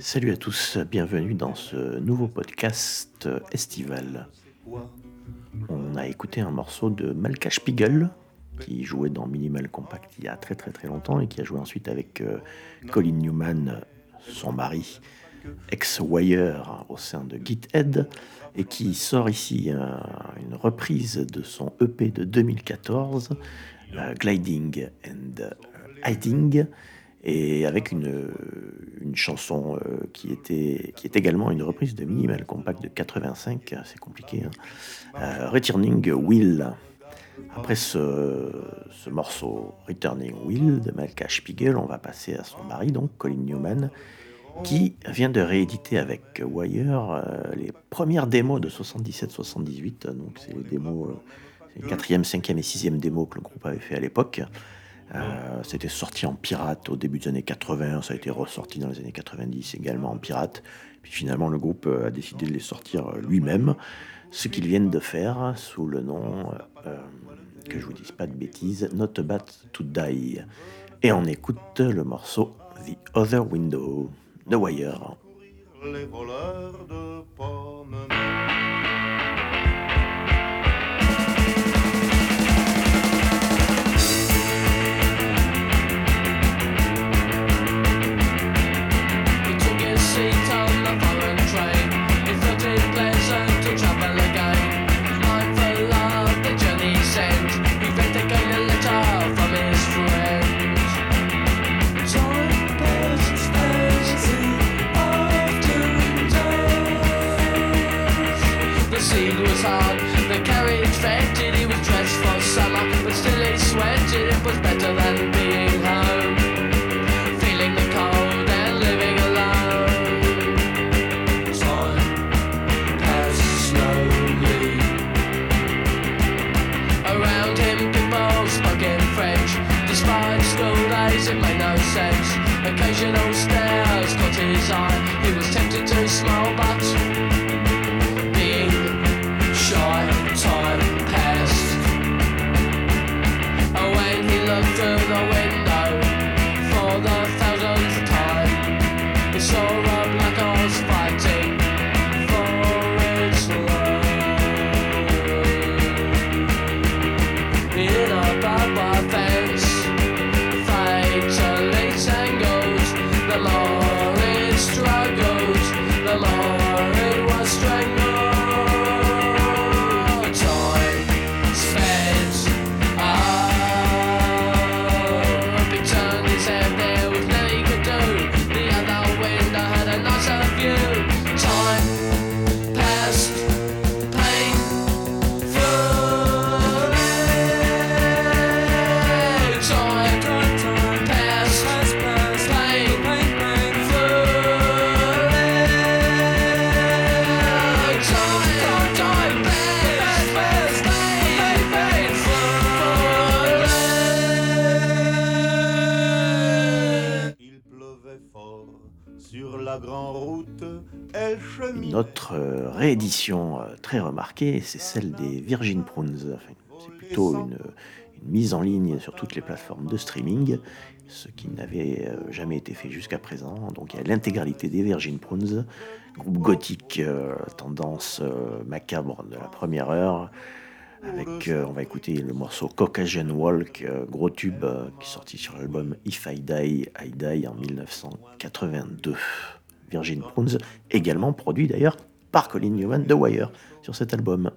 Salut à tous, bienvenue dans ce nouveau podcast estival. On a écouté un morceau de Malka Spiegel, qui jouait dans Minimal Compact il y a très très très longtemps et qui a joué ensuite avec euh, Colin Newman, son mari, ex-Wire au sein de Githead, et qui sort ici une reprise de son EP de 2014, euh, Gliding and Hiding, et avec une, une chanson qui, était, qui est également une reprise de Minimal Compact de 85, c'est compliqué, hein. Returning Will. Après ce, morceau Returning Will de Malka Spiegel, on va passer à son mari, donc Colin Newman, qui vient de rééditer avec Wire euh, les premières démos de 77-78. Donc c'est les démos, euh, les quatrième, cinquième et sixième démos que le groupe avait fait à l'époque. Euh, c'était sorti en pirate au début des années 80, ça a été ressorti dans les années 90 également en pirate. Puis finalement le groupe a décidé de les sortir lui-même ce qu'ils viennent de faire sous le nom, euh, que je vous dise pas de bêtises, Not About to Die. Et on écoute le morceau The Other Window de Wire. occasional réédition euh, très remarquée, c'est celle des Virgin Prunes. c'est plutôt une, mise en ligne sur toutes les plateformes de streaming, ce qui n'avait euh, jamais été fait jusqu'à présent. Donc il y a l'intégralité des Virgin Prunes, groupe gothique, tendance macabre de la première heure. Avec, on va écouter le morceau Caucasian Walk, gros tube qui est sorti sur l'album If I Die, I Die en 1982. Virgin Prunes, également produit d'ailleurs par Colin Newman de Wire sur cet album.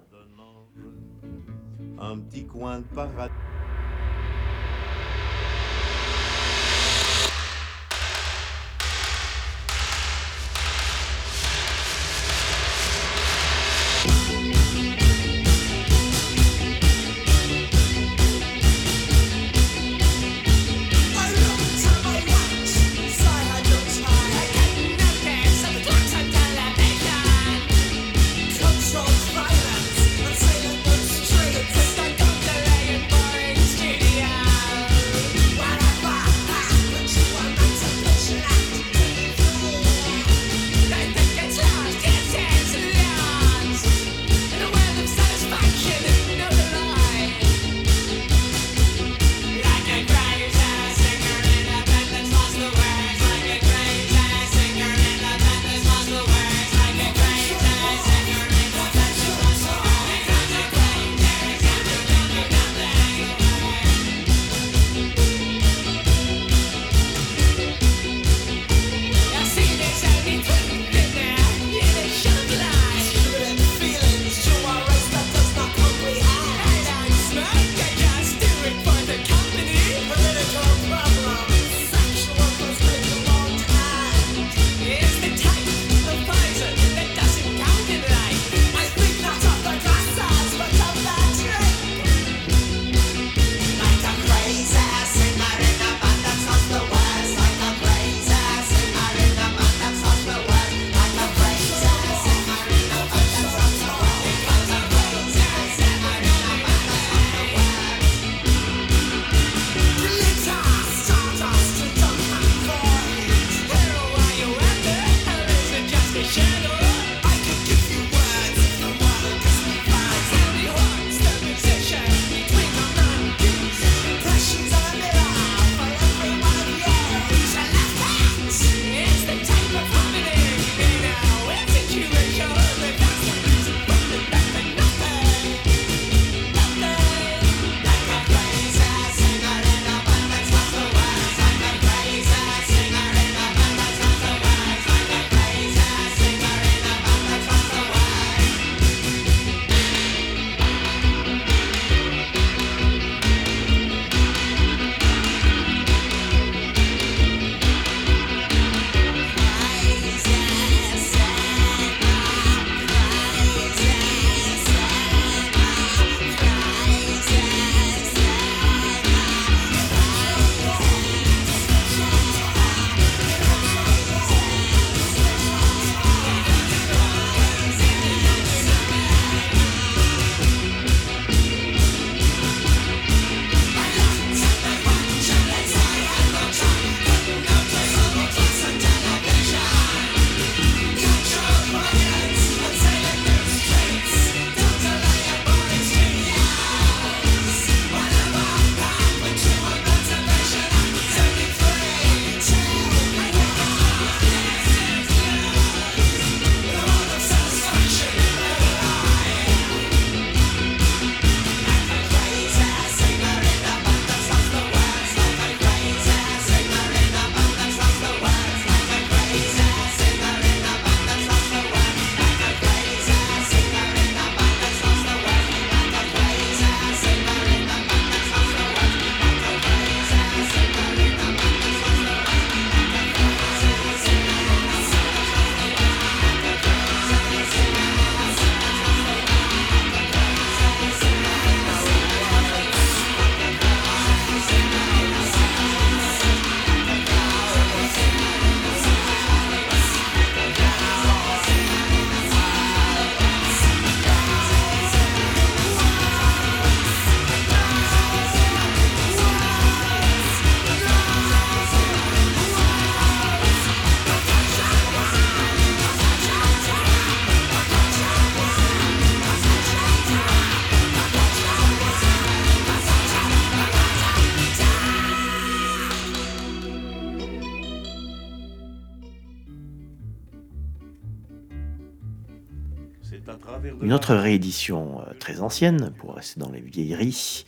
réédition euh, très ancienne, pour rester dans les vieilleries,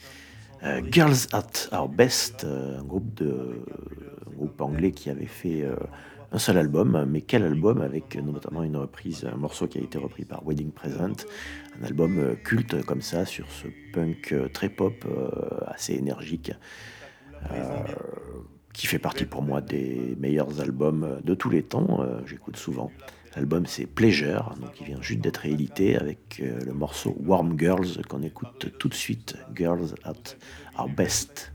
euh, Girls at Our Best, euh, un, groupe de, groupe anglais qui avait fait un seul album, mais quel album avec notamment une reprise, un morceau qui a été repris par Wedding Present, un album culte comme ça sur ce punk très pop, assez énergique, qui fait partie pour moi des meilleurs albums de tous les temps, j'écoute souvent. L'album c'est Pleasure, donc il vient juste d'être réédité avec euh, le morceau Warm Girls qu'on écoute tout de suite, Girls at Our Best.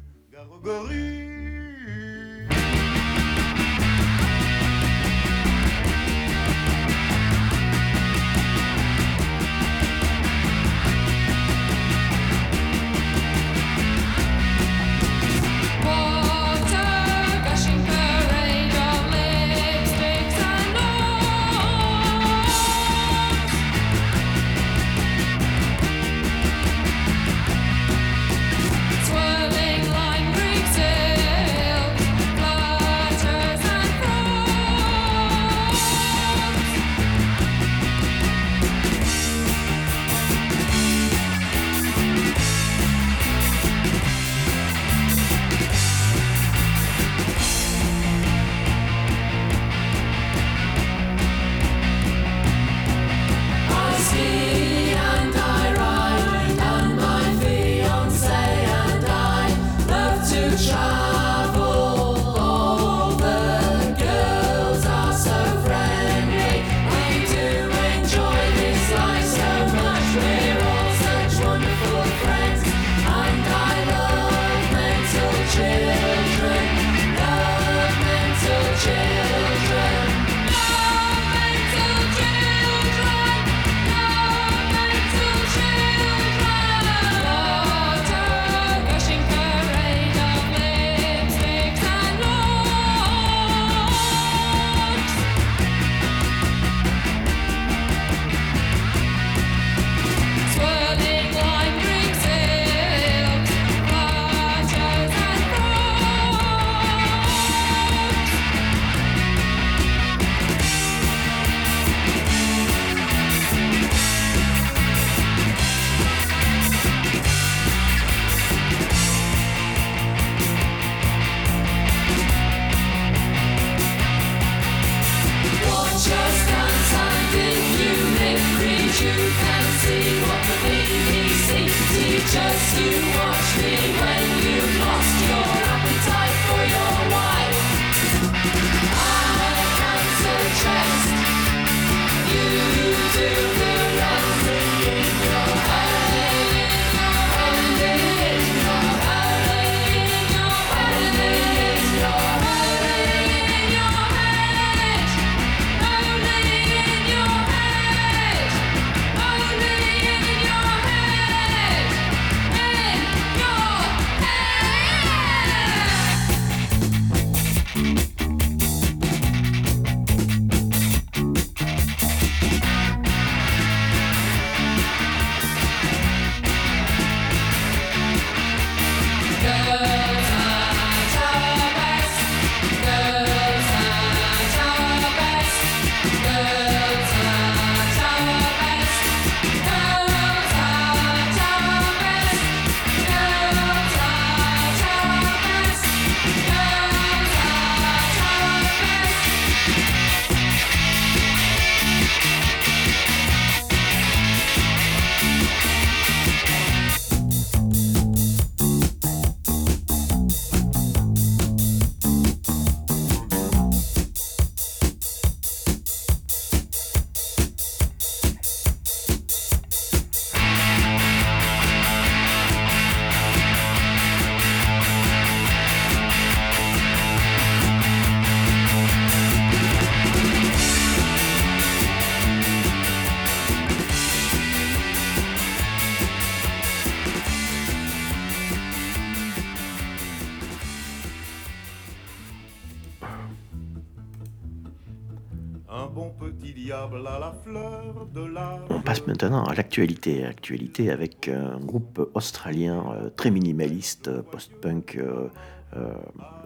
actualité, avec euh, un groupe australien euh, très minimaliste, euh, post-punk.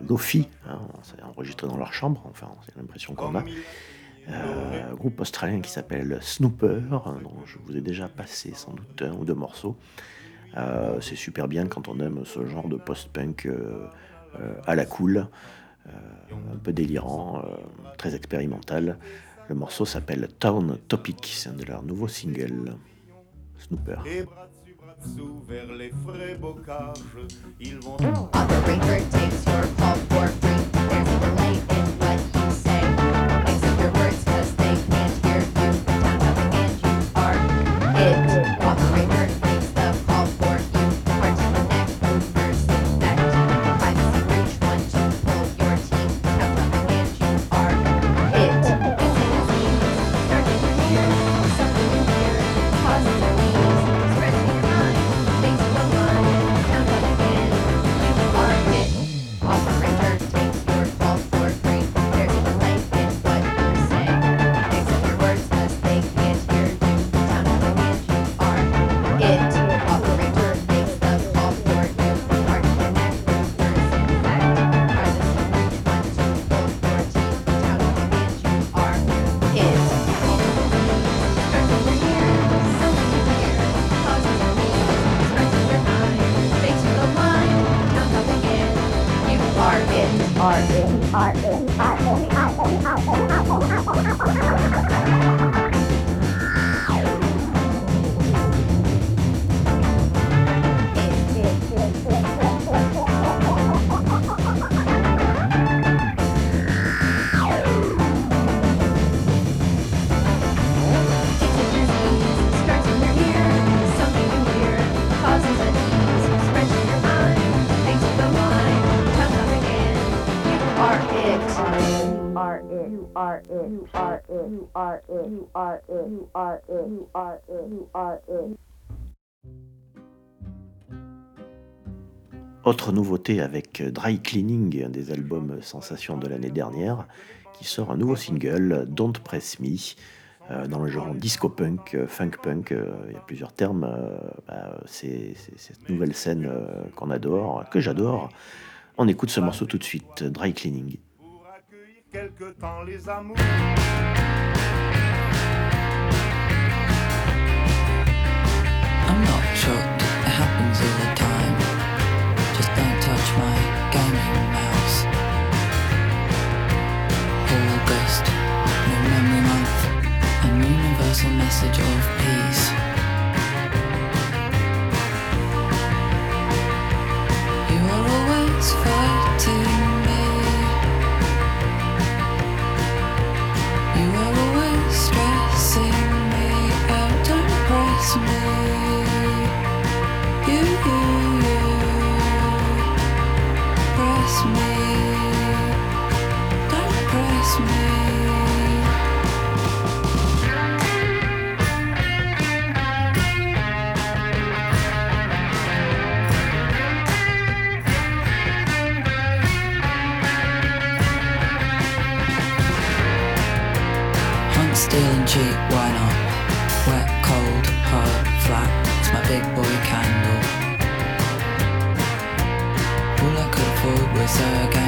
Lofi, hein, enregistré dans leur chambre, enfin c'est l'impression qu'on a. Euh, groupe australien qui s'appelle Snooper, hein, dont je vous ai déjà passé sans doute un ou deux morceaux. C'est super bien quand on aime ce genre de post-punk à la cool, un peu délirant, très expérimental. Le morceau s'appelle Town Topic, c'est un de leurs nouveaux singles. Snooper. Et bras dessus, bras dessous, vers les frais bocages, ils vont Autre nouveauté avec Dry Cleaning, un des albums sensations de l'année dernière, qui sort un nouveau single, Don't Press Me, euh, dans le genre disco punk, funk punk, euh, il y a plusieurs termes. euh, bah, c'est cette nouvelle scène qu'on adore, que j'adore. On écoute ce morceau tout de suite, Dry Cleaning. pour accueillir quelque temps les amours. I'm not shocked, it happens all the time. Just don't touch my gaming mouse. August, new memory month, an universal message of peace. smell circus.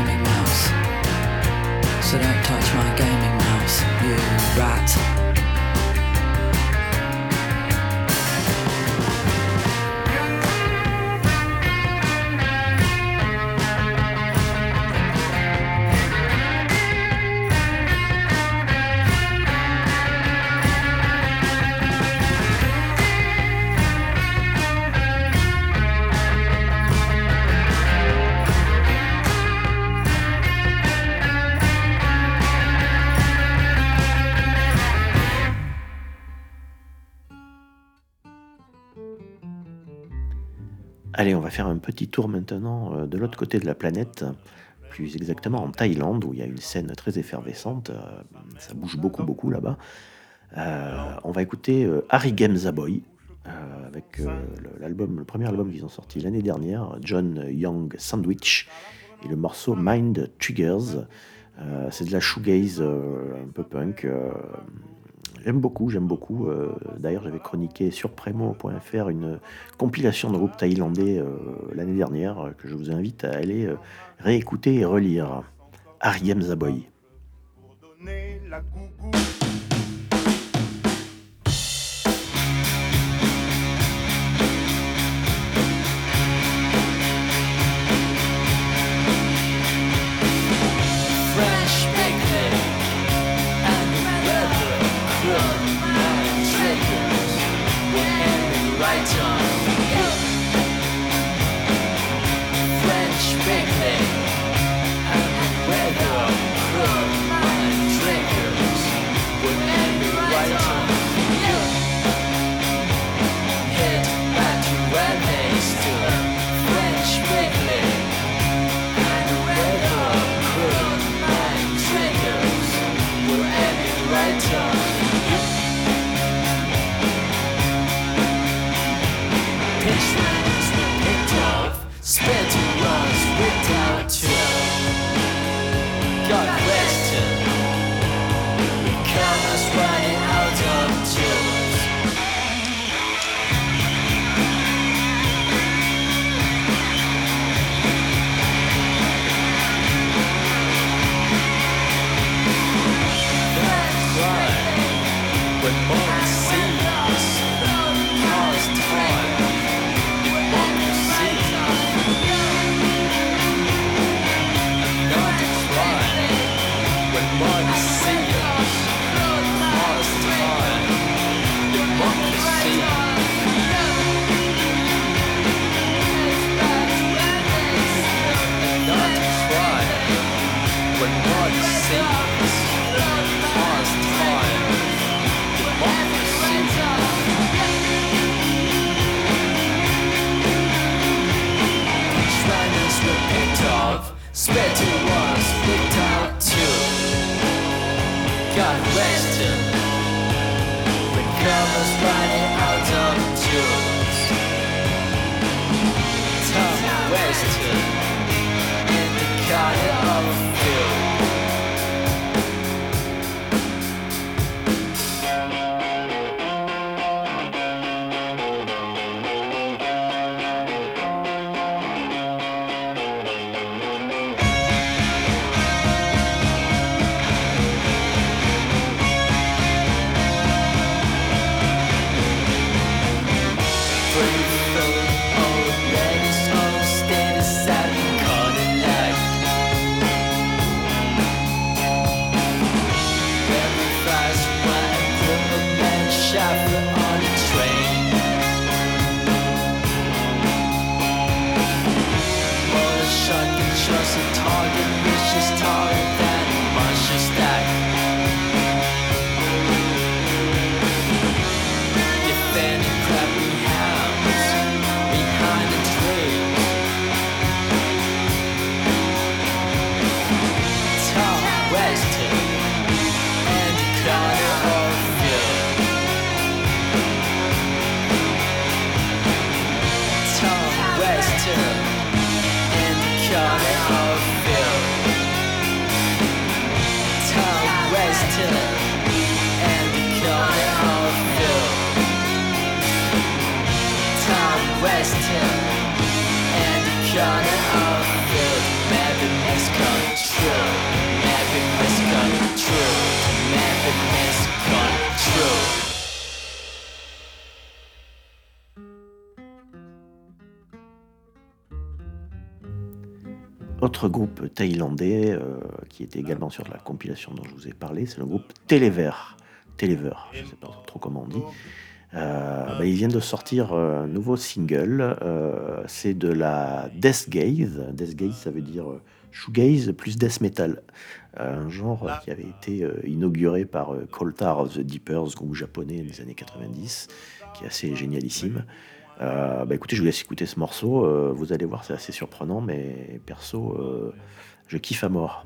Petit tour maintenant euh, de l'autre côté de la planète, plus exactement en Thaïlande, où il y a une scène très effervescente. euh, ça bouge beaucoup, beaucoup là-bas. Euh, on va écouter Harry Games Boy, euh, avec le- l'album, le premier album qu'ils ont sorti l'année dernière, John Young Sandwich, et le morceau Mind Triggers. C'est de la shoegaze un peu punk. J'aime beaucoup, j'aime beaucoup. Euh, D'ailleurs, j'avais chroniqué sur Premo.fr une compilation de groupes thaïlandais euh, l'année dernière euh, que je vous invite à aller réécouter et relire. Ariem Zaboy. got western Recovers the Tom In the garden of the field. Autre groupe thaïlandais euh, qui était également sur la compilation dont je vous ai parlé, c'est le groupe Téléver. Téléver, je ne sais pas trop comment on dit. Euh, bah, ils viennent de sortir euh, un nouveau single. euh, c'est de la death gaze. Death gaze, ça veut dire euh, shoegaze plus death metal. Un genre qui avait été euh, inauguré par euh, Coltar of the Deepers, groupe japonais des années 90, qui est assez génialissime. Euh, bah, écoutez, je vous laisse écouter ce morceau. euh, vous allez voir, c'est assez surprenant, mais perso, euh, je kiffe à mort.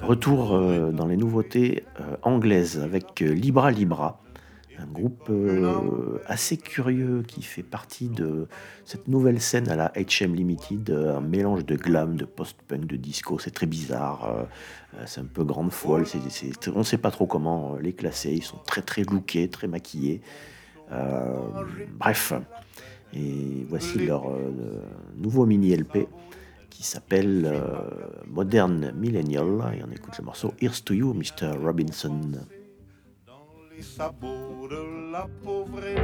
Retour euh, dans les nouveautés euh, anglaises avec euh, Libra Libra, un groupe assez curieux qui fait partie de cette nouvelle scène à la HM Limited, un mélange de glam, de post-punk, de disco, c'est très bizarre, c'est un peu grande folle, on ne sait pas trop comment les classer, ils sont très très lookés, très maquillés. Bref, et voici leur nouveau mini LP qui s'appelle euh, Modern Millennial et on écoute le morceau Here's to You, Mr. Robinson. les sabots de la pauvreté.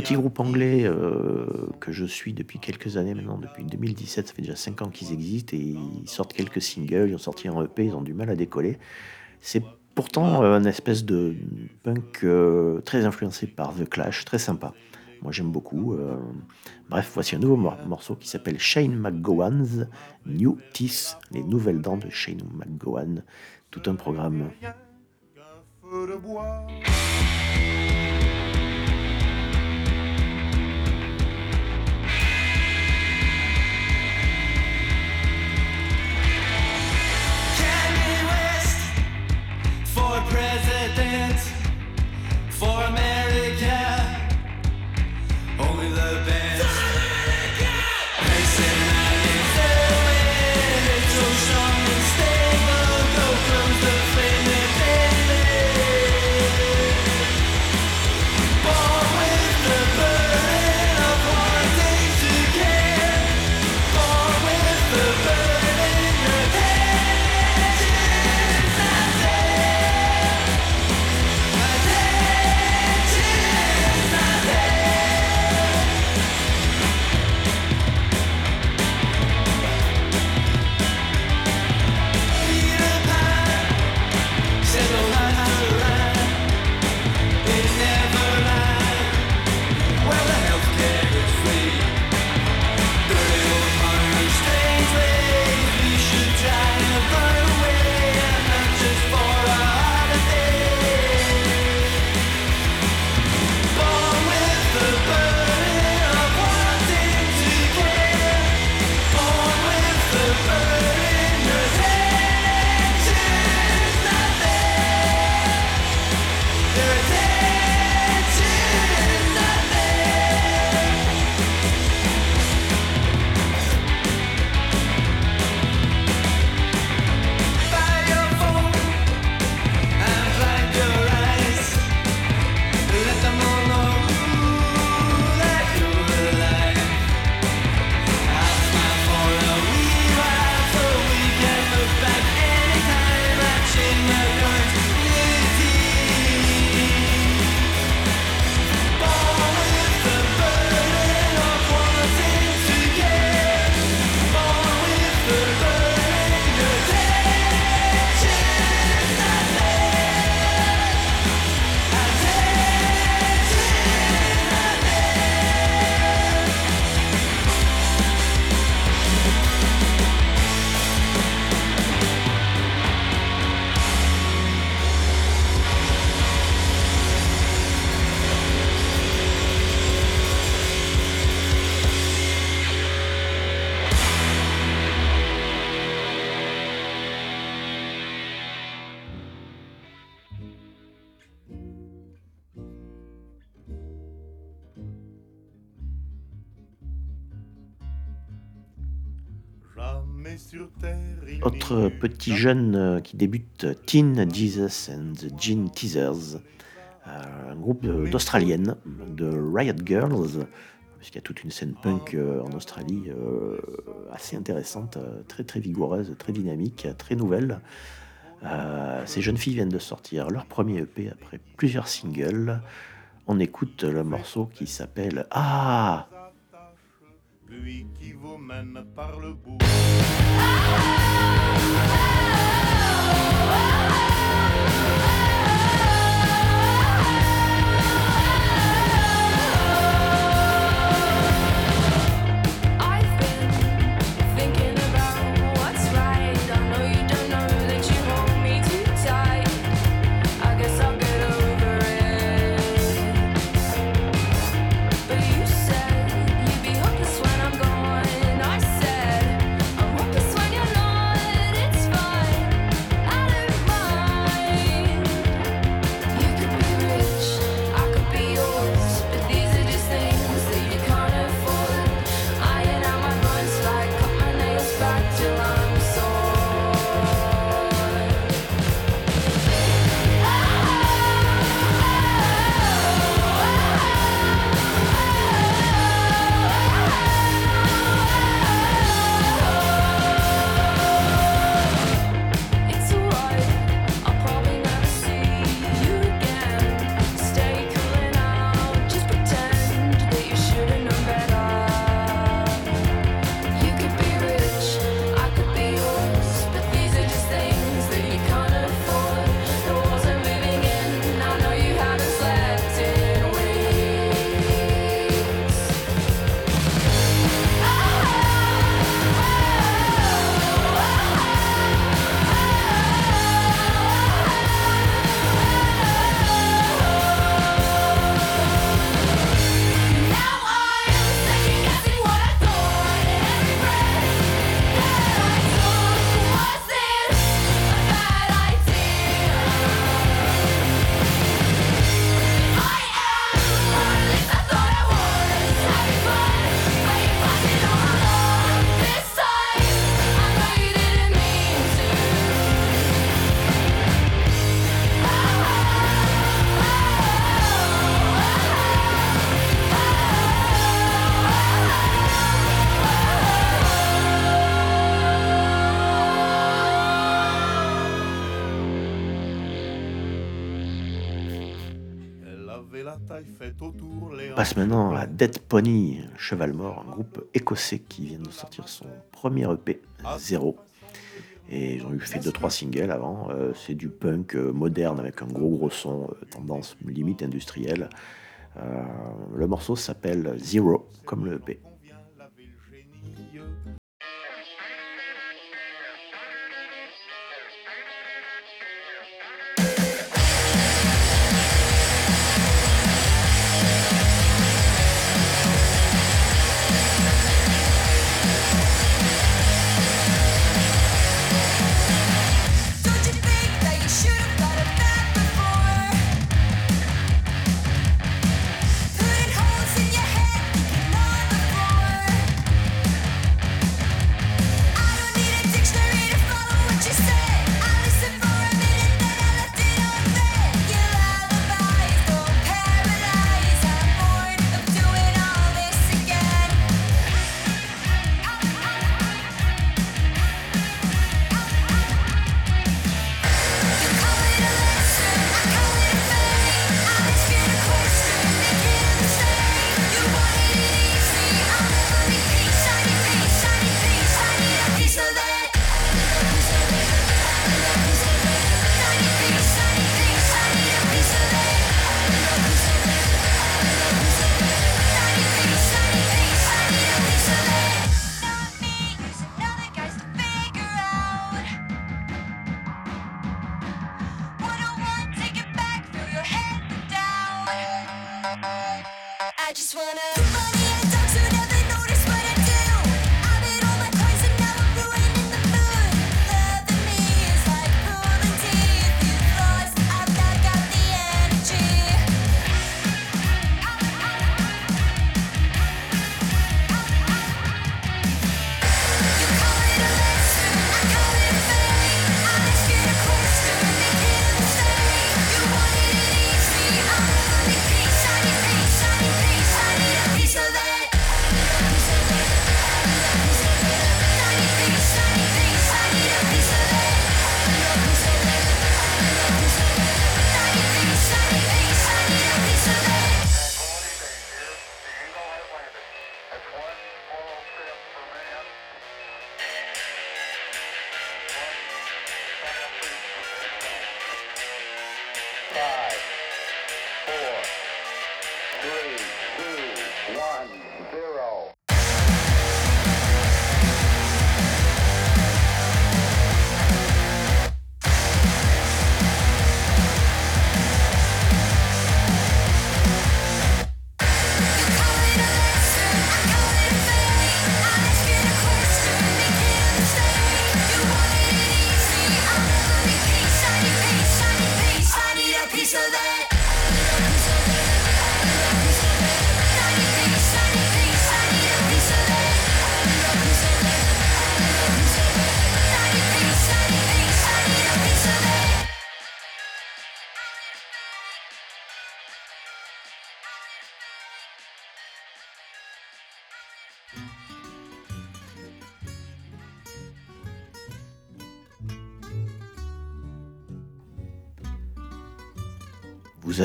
Petit groupe anglais euh, que je suis depuis quelques années maintenant, depuis 2017, ça fait déjà 5 ans qu'ils existent et ils sortent quelques singles, ils ont sorti un EP, ils ont du mal à décoller. C'est pourtant euh, un espèce de punk euh, très influencé par The Clash, très sympa. Moi j'aime beaucoup. Bref, voici un nouveau mor- morceau qui s'appelle Shane McGowan's New Teeth, les nouvelles dents de Shane McGowan. Tout un programme. Autre petit jeune euh, qui débute, Teen Jesus and the Gin Teasers, euh, un groupe euh, d'Australiennes, de Riot Girls, puisqu'il y a toute une scène punk euh, en Australie euh, assez intéressante, euh, très très vigoureuse, très dynamique, très nouvelle. Euh, ces jeunes filles viennent de sortir leur premier EP après plusieurs singles. On écoute le morceau qui s'appelle Ah Lui qui vous mène par le bout. Passe maintenant à Dead Pony, Cheval Mort, un groupe écossais qui vient de sortir son premier EP, Zéro. Et ils ont eu fait 2-3 singles avant. Euh, c'est du punk euh, moderne avec un gros gros son, euh, tendance limite industrielle. Le morceau s'appelle Zero, comme le EP.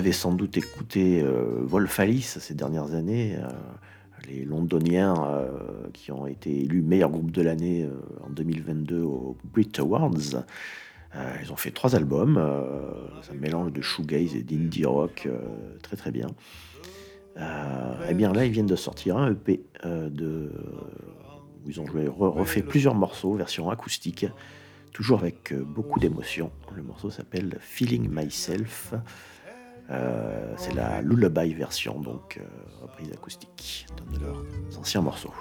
avez sans doute écouté euh, Wolfalis ces dernières années euh, les londoniens euh, qui ont été élus meilleur groupe de l'année en 2022 aux Brit Awards. Ils ont fait trois albums, un mélange de shoegaze et d'indie rock, très très bien. et bien là, ils viennent de sortir un EP où ils ont joué, refait plusieurs morceaux, version acoustique, toujours avec beaucoup d'émotion. Le morceau s'appelle Feeling Myself. Euh, c'est la Lullaby version, donc euh, reprise acoustique d'un de leurs anciens morceaux.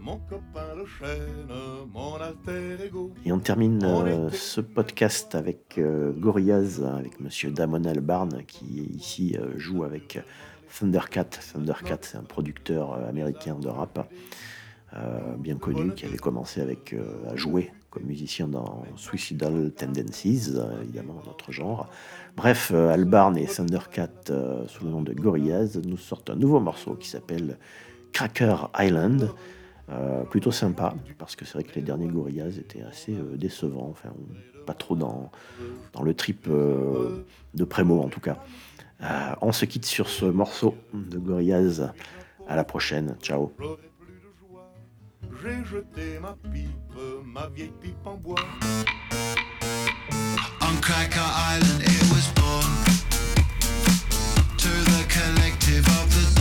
Mon copain le chêne, mon alter ego. Et on termine euh, ce podcast avec euh, Gorillaz, avec Monsieur Damon Albarn, qui ici euh, joue avec Thundercat. Thundercat, c'est un producteur américain de rap, bien connu, qui avait commencé avec, à jouer comme musicien dans Suicidal Tendencies, euh, évidemment, notre genre. Bref, Albarn et Thundercat, sous le nom de Gorillaz, nous sortent un nouveau morceau qui s'appelle Cracker Island. Euh, plutôt sympa, parce que c'est vrai que les derniers Gorillaz étaient assez euh, décevants, enfin, pas trop dans, dans le trip euh, de Prémo en tout cas. Euh, on se quitte sur ce morceau de Gorillaz. À la prochaine, ciao. J'aurais plus de joie. J'ai jeté ma pipe, ma vieille pipe en bois. On Cracker Island, it was born to the collective of the